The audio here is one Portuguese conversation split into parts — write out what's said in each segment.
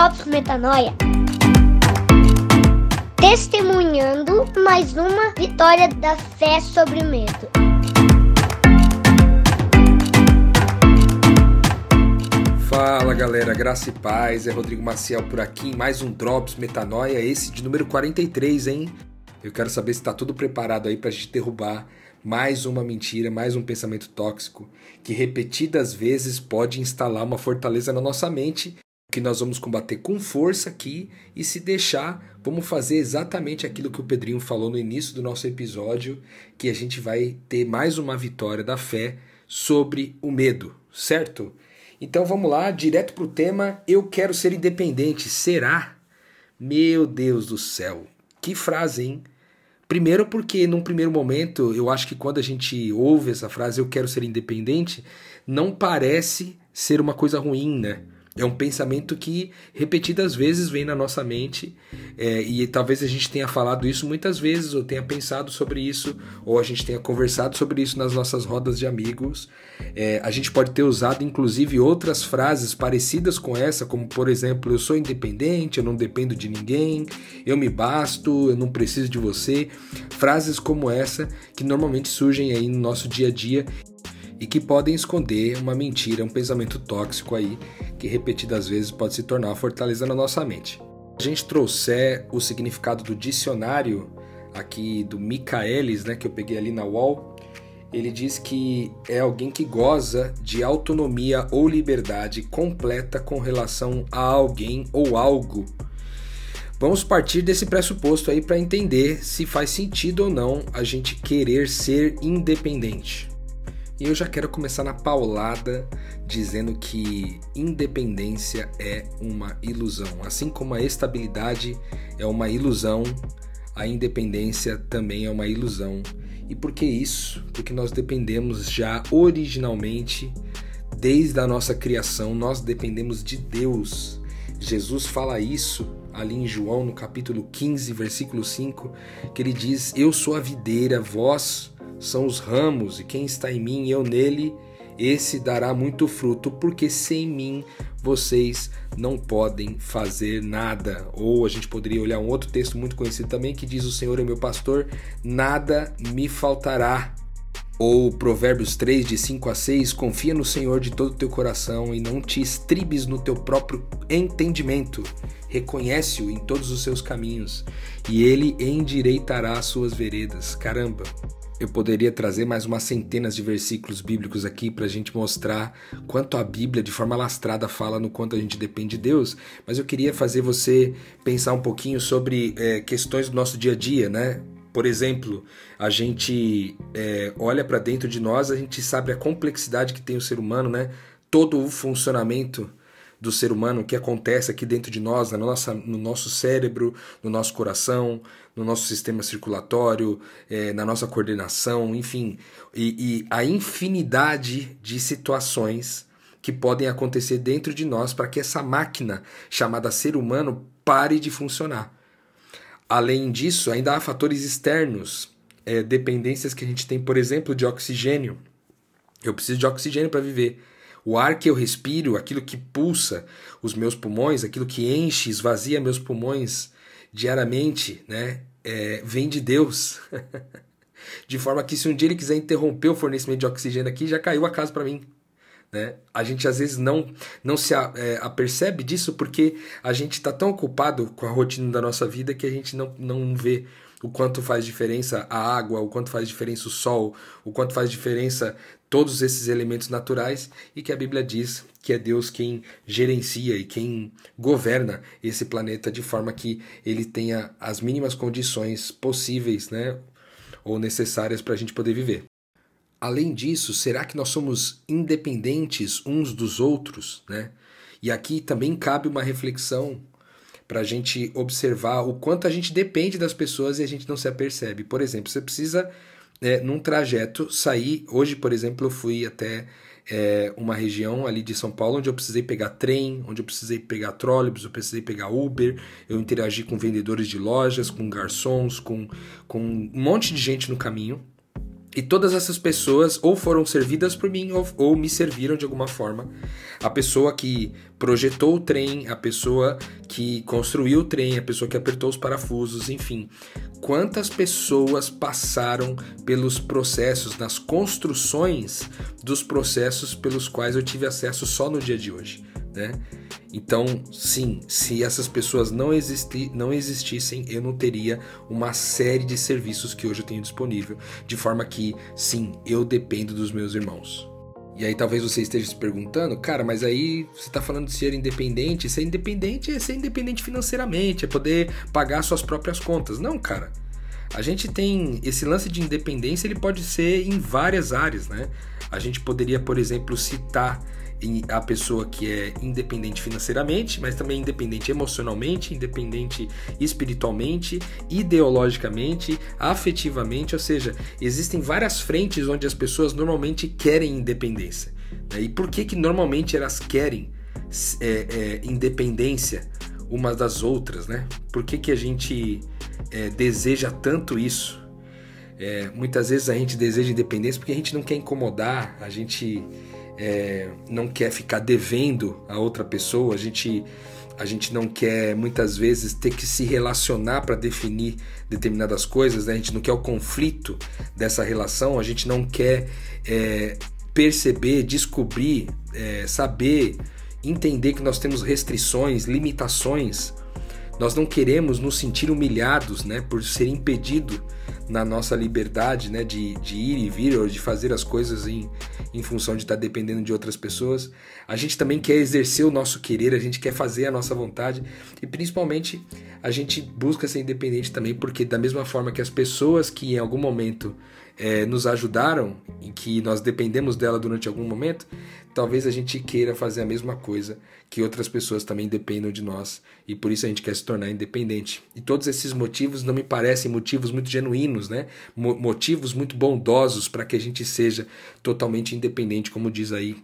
Drops Metanoia. Testemunhando mais uma vitória da fé sobre o medo. Fala galera, graça e paz, é Rodrigo Maciel por aqui, mais um Drops Metanoia, esse de número 43, hein? Eu quero saber se tá tudo preparado aí pra gente derrubar mais uma mentira, mais um pensamento tóxico que repetidas vezes pode instalar uma fortaleza na nossa mente que nós vamos combater com força aqui e se deixar, vamos fazer exatamente aquilo que o Pedrinho falou no início do nosso episódio, que a gente vai ter mais uma vitória da fé sobre o medo, certo? Então vamos lá, direto para o tema, eu quero ser independente, será? Meu Deus do céu, que frase, hein? Primeiro, porque num primeiro momento, eu acho que quando a gente ouve essa frase, eu quero ser independente, não parece ser uma coisa ruim, né? É um pensamento que repetidas vezes vem na nossa mente é, e talvez a gente tenha falado isso muitas vezes, ou tenha pensado sobre isso, ou a gente tenha conversado sobre isso nas nossas rodas de amigos. É, a gente pode ter usado inclusive outras frases parecidas com essa, como por exemplo, eu sou independente, eu não dependo de ninguém, eu me basto, eu não preciso de você. Frases como essa que normalmente surgem aí no nosso dia a dia e que podem esconder uma mentira, um pensamento tóxico aí que repetidas vezes pode se tornar uma fortaleza na nossa mente. A gente trouxer o significado do dicionário aqui do Michaelis, né, que eu peguei ali na wall, ele diz que é alguém que goza de autonomia ou liberdade completa com relação a alguém ou algo. Vamos partir desse pressuposto aí para entender se faz sentido ou não a gente querer ser independente. E eu já quero começar na paulada dizendo que independência é uma ilusão. Assim como a estabilidade é uma ilusão, a independência também é uma ilusão. E por que isso? Porque nós dependemos já originalmente, desde a nossa criação, nós dependemos de Deus. Jesus fala isso ali em João, no capítulo 15, versículo 5, que ele diz: Eu sou a videira, vós são os ramos, e quem está em mim e eu nele, esse dará muito fruto, porque sem mim vocês não podem fazer nada. Ou a gente poderia olhar um outro texto muito conhecido também que diz: O Senhor é meu pastor, nada me faltará. Ou Provérbios 3, de 5 a 6, confia no Senhor de todo o teu coração e não te estribes no teu próprio entendimento. Reconhece-o em todos os seus caminhos e ele endireitará as suas veredas. Caramba, eu poderia trazer mais umas centenas de versículos bíblicos aqui para a gente mostrar quanto a Bíblia, de forma lastrada, fala no quanto a gente depende de Deus, mas eu queria fazer você pensar um pouquinho sobre é, questões do nosso dia a dia, né? Por exemplo, a gente é, olha para dentro de nós, a gente sabe a complexidade que tem o ser humano, né? Todo o funcionamento do ser humano, que acontece aqui dentro de nós, na nossa, no nosso cérebro, no nosso coração, no nosso sistema circulatório, é, na nossa coordenação, enfim, e, e a infinidade de situações que podem acontecer dentro de nós para que essa máquina chamada ser humano pare de funcionar. Além disso, ainda há fatores externos, é, dependências que a gente tem, por exemplo, de oxigênio. Eu preciso de oxigênio para viver. O ar que eu respiro, aquilo que pulsa os meus pulmões, aquilo que enche, esvazia meus pulmões diariamente, né, é, vem de Deus. de forma que se um dia ele quiser interromper o fornecimento de oxigênio aqui, já caiu a casa para mim. Né? A gente às vezes não, não se é, apercebe disso porque a gente está tão ocupado com a rotina da nossa vida que a gente não, não vê o quanto faz diferença a água, o quanto faz diferença o sol, o quanto faz diferença todos esses elementos naturais e que a Bíblia diz que é Deus quem gerencia e quem governa esse planeta de forma que ele tenha as mínimas condições possíveis, né, ou necessárias para a gente poder viver. Além disso, será que nós somos independentes uns dos outros, né? E aqui também cabe uma reflexão para a gente observar o quanto a gente depende das pessoas e a gente não se apercebe. Por exemplo, você precisa é, num trajeto, sair. Hoje, por exemplo, eu fui até é, uma região ali de São Paulo onde eu precisei pegar trem, onde eu precisei pegar trólebus, eu precisei pegar Uber, eu interagi com vendedores de lojas, com garçons, com, com um monte de gente no caminho. E todas essas pessoas ou foram servidas por mim ou, ou, me serviram de alguma forma. A pessoa que projetou o trem, a pessoa que construiu o trem, a pessoa que apertou os parafusos, enfim. Quantas pessoas passaram pelos processos, nas construções dos processos pelos quais eu tive acesso só no dia de hoje, né? Então, sim, se essas pessoas não, existi, não existissem, eu não teria uma série de serviços que hoje eu tenho disponível. De forma que, sim, eu dependo dos meus irmãos. E aí talvez você esteja se perguntando, cara, mas aí você está falando de ser independente. Ser independente é ser independente financeiramente, é poder pagar suas próprias contas. Não, cara. A gente tem esse lance de independência, ele pode ser em várias áreas, né? A gente poderia, por exemplo, citar a pessoa que é independente financeiramente, mas também independente emocionalmente, independente espiritualmente, ideologicamente, afetivamente, ou seja, existem várias frentes onde as pessoas normalmente querem independência. Né? E por que que normalmente elas querem é, é, independência umas das outras, né? Por que que a gente é, deseja tanto isso? É, muitas vezes a gente deseja independência porque a gente não quer incomodar, a gente é, não quer ficar devendo a outra pessoa, a gente, a gente não quer muitas vezes ter que se relacionar para definir determinadas coisas, né? a gente não quer o conflito dessa relação, a gente não quer é, perceber, descobrir, é, saber, entender que nós temos restrições, limitações. Nós não queremos nos sentir humilhados né, por ser impedido na nossa liberdade né, de, de ir e vir ou de fazer as coisas em, em função de estar dependendo de outras pessoas. A gente também quer exercer o nosso querer, a gente quer fazer a nossa vontade e principalmente a gente busca ser independente também porque da mesma forma que as pessoas que em algum momento é, nos ajudaram e que nós dependemos dela durante algum momento, talvez a gente queira fazer a mesma coisa que outras pessoas também dependam de nós e por isso a gente quer se tornar independente. E todos esses motivos não me parecem motivos muito genuínos, né? motivos muito bondosos para que a gente seja totalmente independente, como diz aí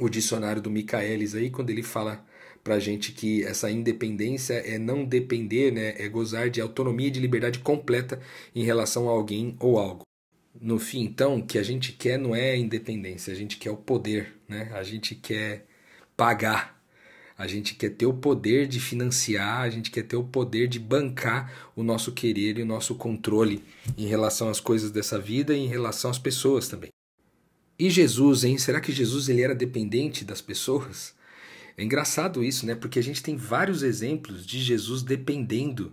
o dicionário do Michaelis aí quando ele fala pra gente que essa independência é não depender, né, é gozar de autonomia e de liberdade completa em relação a alguém ou algo. No fim, então, o que a gente quer não é independência, a gente quer o poder, né? A gente quer pagar, a gente quer ter o poder de financiar, a gente quer ter o poder de bancar o nosso querer e o nosso controle em relação às coisas dessa vida e em relação às pessoas também. E Jesus, hein? Será que Jesus ele era dependente das pessoas? É engraçado isso, né? Porque a gente tem vários exemplos de Jesus dependendo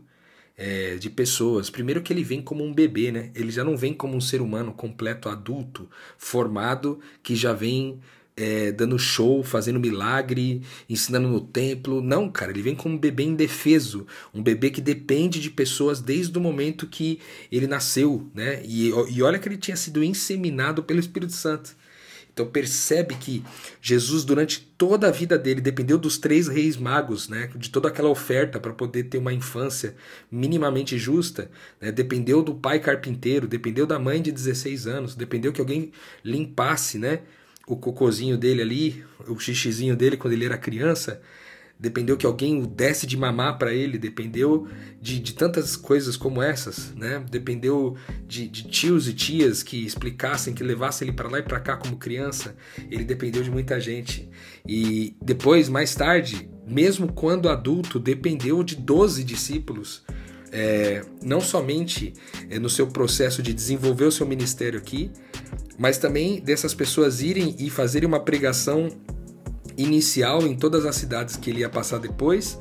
é, de pessoas. Primeiro que ele vem como um bebê, né? Ele já não vem como um ser humano completo, adulto, formado, que já vem é, dando show, fazendo milagre, ensinando no templo. Não, cara, ele vem como um bebê indefeso, um bebê que depende de pessoas desde o momento que ele nasceu, né? E, e olha que ele tinha sido inseminado pelo Espírito Santo. Então percebe que Jesus durante toda a vida dele dependeu dos três reis magos, né, de toda aquela oferta para poder ter uma infância minimamente justa, né, dependeu do pai carpinteiro, dependeu da mãe de 16 anos, dependeu que alguém limpasse, né, o cocozinho dele ali, o xixizinho dele quando ele era criança, dependeu que alguém desse de mamar para ele, dependeu de, de tantas coisas como essas, né? Dependeu de, de tios e tias que explicassem, que levassem ele para lá e para cá como criança. Ele dependeu de muita gente. E depois, mais tarde, mesmo quando adulto, dependeu de 12 discípulos. É, não somente é, no seu processo de desenvolver o seu ministério aqui, mas também dessas pessoas irem e fazerem uma pregação inicial em todas as cidades que ele ia passar depois.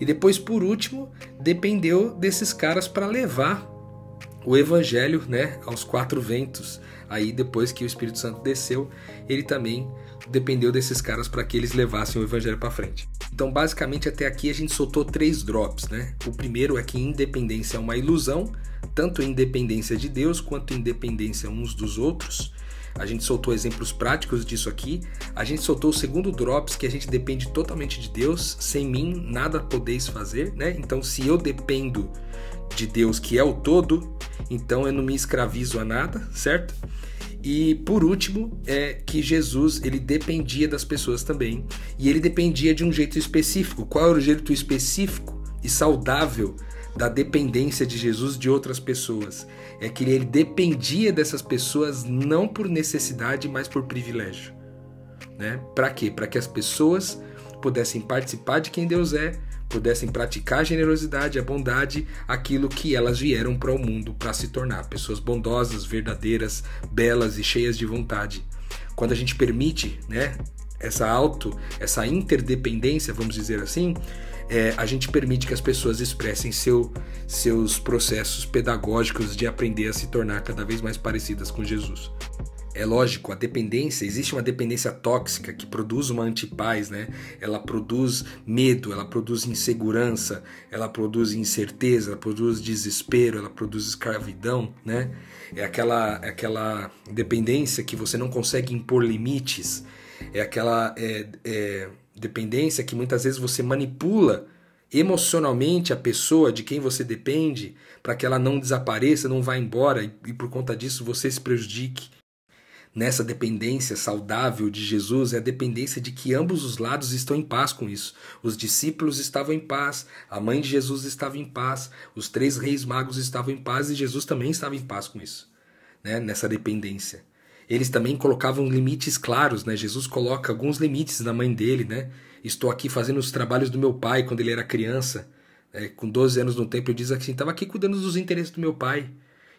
E depois, por último, dependeu desses caras para levar o evangelho né, aos quatro ventos. Aí, depois que o Espírito Santo desceu, ele também dependeu desses caras para que eles levassem o evangelho para frente. Então, basicamente, até aqui a gente soltou três drops, né? O primeiro é que independência é uma ilusão, tanto independência de Deus quanto independência uns dos outros. A gente soltou exemplos práticos disso aqui. A gente soltou o segundo drops que a gente depende totalmente de Deus. Sem mim nada podeis fazer, né? Então se eu dependo de Deus, que é o todo, então eu não me escravizo a nada, certo? E por último, é que Jesus, ele dependia das pessoas também, e ele dependia de um jeito específico. Qual era o jeito específico e saudável da dependência de Jesus de outras pessoas. É que ele dependia dessas pessoas não por necessidade, mas por privilégio. Né? Para quê? Para que as pessoas pudessem participar de quem Deus é, pudessem praticar a generosidade, a bondade, aquilo que elas vieram para o mundo para se tornar pessoas bondosas, verdadeiras, belas e cheias de vontade. Quando a gente permite, né, essa auto, essa interdependência, vamos dizer assim, é, a gente permite que as pessoas expressem seu, seus processos pedagógicos de aprender a se tornar cada vez mais parecidas com Jesus. É lógico, a dependência, existe uma dependência tóxica que produz uma antipaz, né? Ela produz medo, ela produz insegurança, ela produz incerteza, ela produz desespero, ela produz escravidão, né? É aquela, é aquela dependência que você não consegue impor limites, é aquela é, é, dependência que muitas vezes você manipula emocionalmente a pessoa de quem você depende para que ela não desapareça, não vá embora e, e por conta disso você se prejudique nessa dependência saudável de Jesus é a dependência de que ambos os lados estão em paz com isso. Os discípulos estavam em paz, a mãe de Jesus estava em paz, os três reis magos estavam em paz e Jesus também estava em paz com isso, né? nessa dependência. Eles também colocavam limites claros, né? Jesus coloca alguns limites na mãe dele, né? Estou aqui fazendo os trabalhos do meu pai quando ele era criança, é, com 12 anos no templo, diz assim: estava aqui cuidando dos interesses do meu pai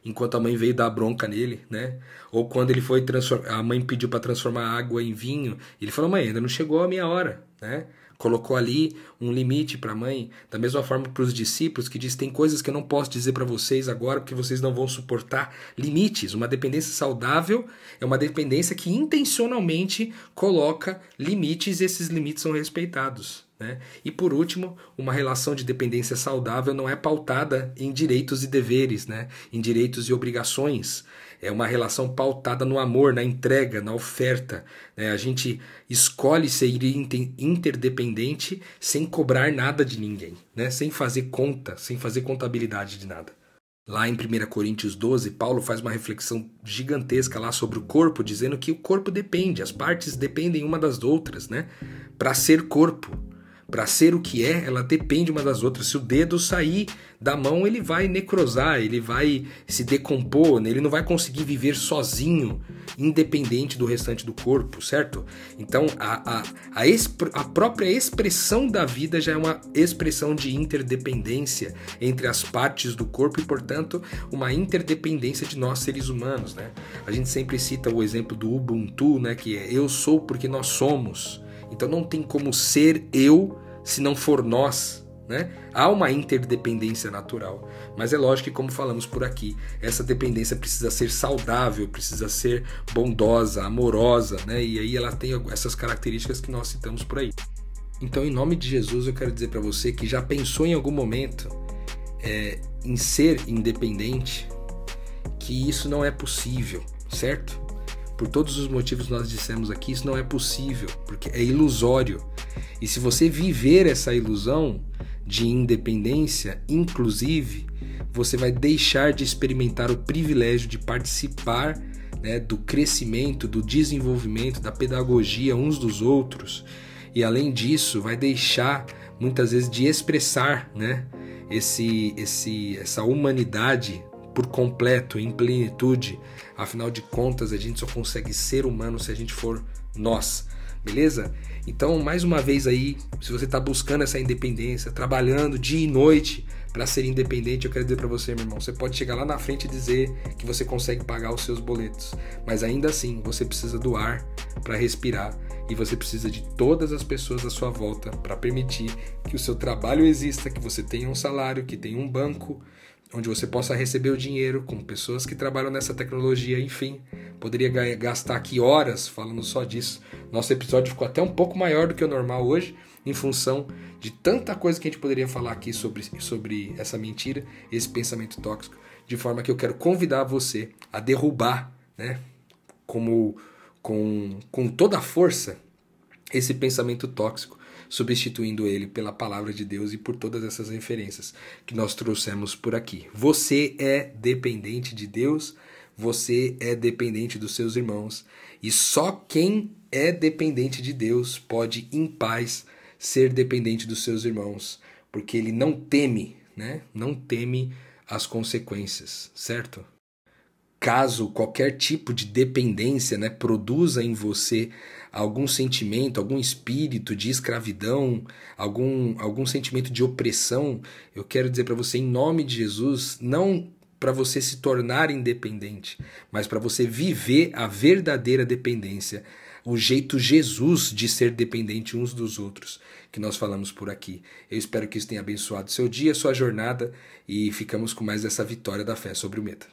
enquanto a mãe veio dar bronca nele, né? Ou quando ele foi transformar, a mãe pediu para transformar água em vinho, ele falou: "Mãe, ainda não chegou a minha hora", né? Colocou ali um limite para a mãe, da mesma forma para os discípulos que diz: "Tem coisas que eu não posso dizer para vocês agora porque vocês não vão suportar limites". Uma dependência saudável é uma dependência que intencionalmente coloca limites e esses limites são respeitados. Né? E por último, uma relação de dependência saudável não é pautada em direitos e deveres, né? em direitos e obrigações. É uma relação pautada no amor, na entrega, na oferta. Né? A gente escolhe ser interdependente sem cobrar nada de ninguém, né? sem fazer conta, sem fazer contabilidade de nada. Lá em 1 Coríntios 12, Paulo faz uma reflexão gigantesca lá sobre o corpo, dizendo que o corpo depende, as partes dependem uma das outras, né? Para ser corpo para ser o que é, ela depende uma das outras. Se o dedo sair da mão, ele vai necrosar, ele vai se decompor, né? ele não vai conseguir viver sozinho, independente do restante do corpo, certo? Então, a, a, a, a própria expressão da vida já é uma expressão de interdependência entre as partes do corpo e, portanto, uma interdependência de nós seres humanos, né? A gente sempre cita o exemplo do Ubuntu, né? Que é eu sou porque nós somos. Então não tem como ser eu se não for nós. Né? Há uma interdependência natural, mas é lógico que, como falamos por aqui, essa dependência precisa ser saudável, precisa ser bondosa, amorosa, né? e aí ela tem essas características que nós citamos por aí. Então, em nome de Jesus, eu quero dizer para você que já pensou em algum momento é, em ser independente, que isso não é possível, certo? Por todos os motivos que nós dissemos aqui, isso não é possível, porque é ilusório. E se você viver essa ilusão de independência, inclusive, você vai deixar de experimentar o privilégio de participar né, do crescimento, do desenvolvimento, da pedagogia uns dos outros. E além disso, vai deixar muitas vezes de expressar né, esse, esse, essa humanidade por completo, em plenitude. Afinal de contas, a gente só consegue ser humano se a gente for nós, beleza? Então, mais uma vez aí, se você está buscando essa independência, trabalhando dia e noite para ser independente, eu quero dizer para você, meu irmão, você pode chegar lá na frente e dizer que você consegue pagar os seus boletos, mas ainda assim você precisa do ar para respirar e você precisa de todas as pessoas à sua volta para permitir que o seu trabalho exista, que você tenha um salário, que tenha um banco, onde você possa receber o dinheiro com pessoas que trabalham nessa tecnologia, enfim. Poderia gastar aqui horas falando só disso. Nosso episódio ficou até um pouco maior do que o normal hoje, em função de tanta coisa que a gente poderia falar aqui sobre, sobre essa mentira, esse pensamento tóxico, de forma que eu quero convidar você a derrubar, né, como com, com toda a força, esse pensamento tóxico substituindo ele pela palavra de Deus e por todas essas referências que nós trouxemos por aqui. Você é dependente de Deus, você é dependente dos seus irmãos, e só quem é dependente de Deus pode, em paz, ser dependente dos seus irmãos, porque ele não teme né? Não teme as consequências, certo? Caso qualquer tipo de dependência, né, produza em você algum sentimento, algum espírito de escravidão, algum algum sentimento de opressão, eu quero dizer para você em nome de Jesus, não para você se tornar independente, mas para você viver a verdadeira dependência, o jeito Jesus de ser dependente uns dos outros, que nós falamos por aqui. Eu espero que isso tenha abençoado seu dia, sua jornada e ficamos com mais essa vitória da fé sobre o medo.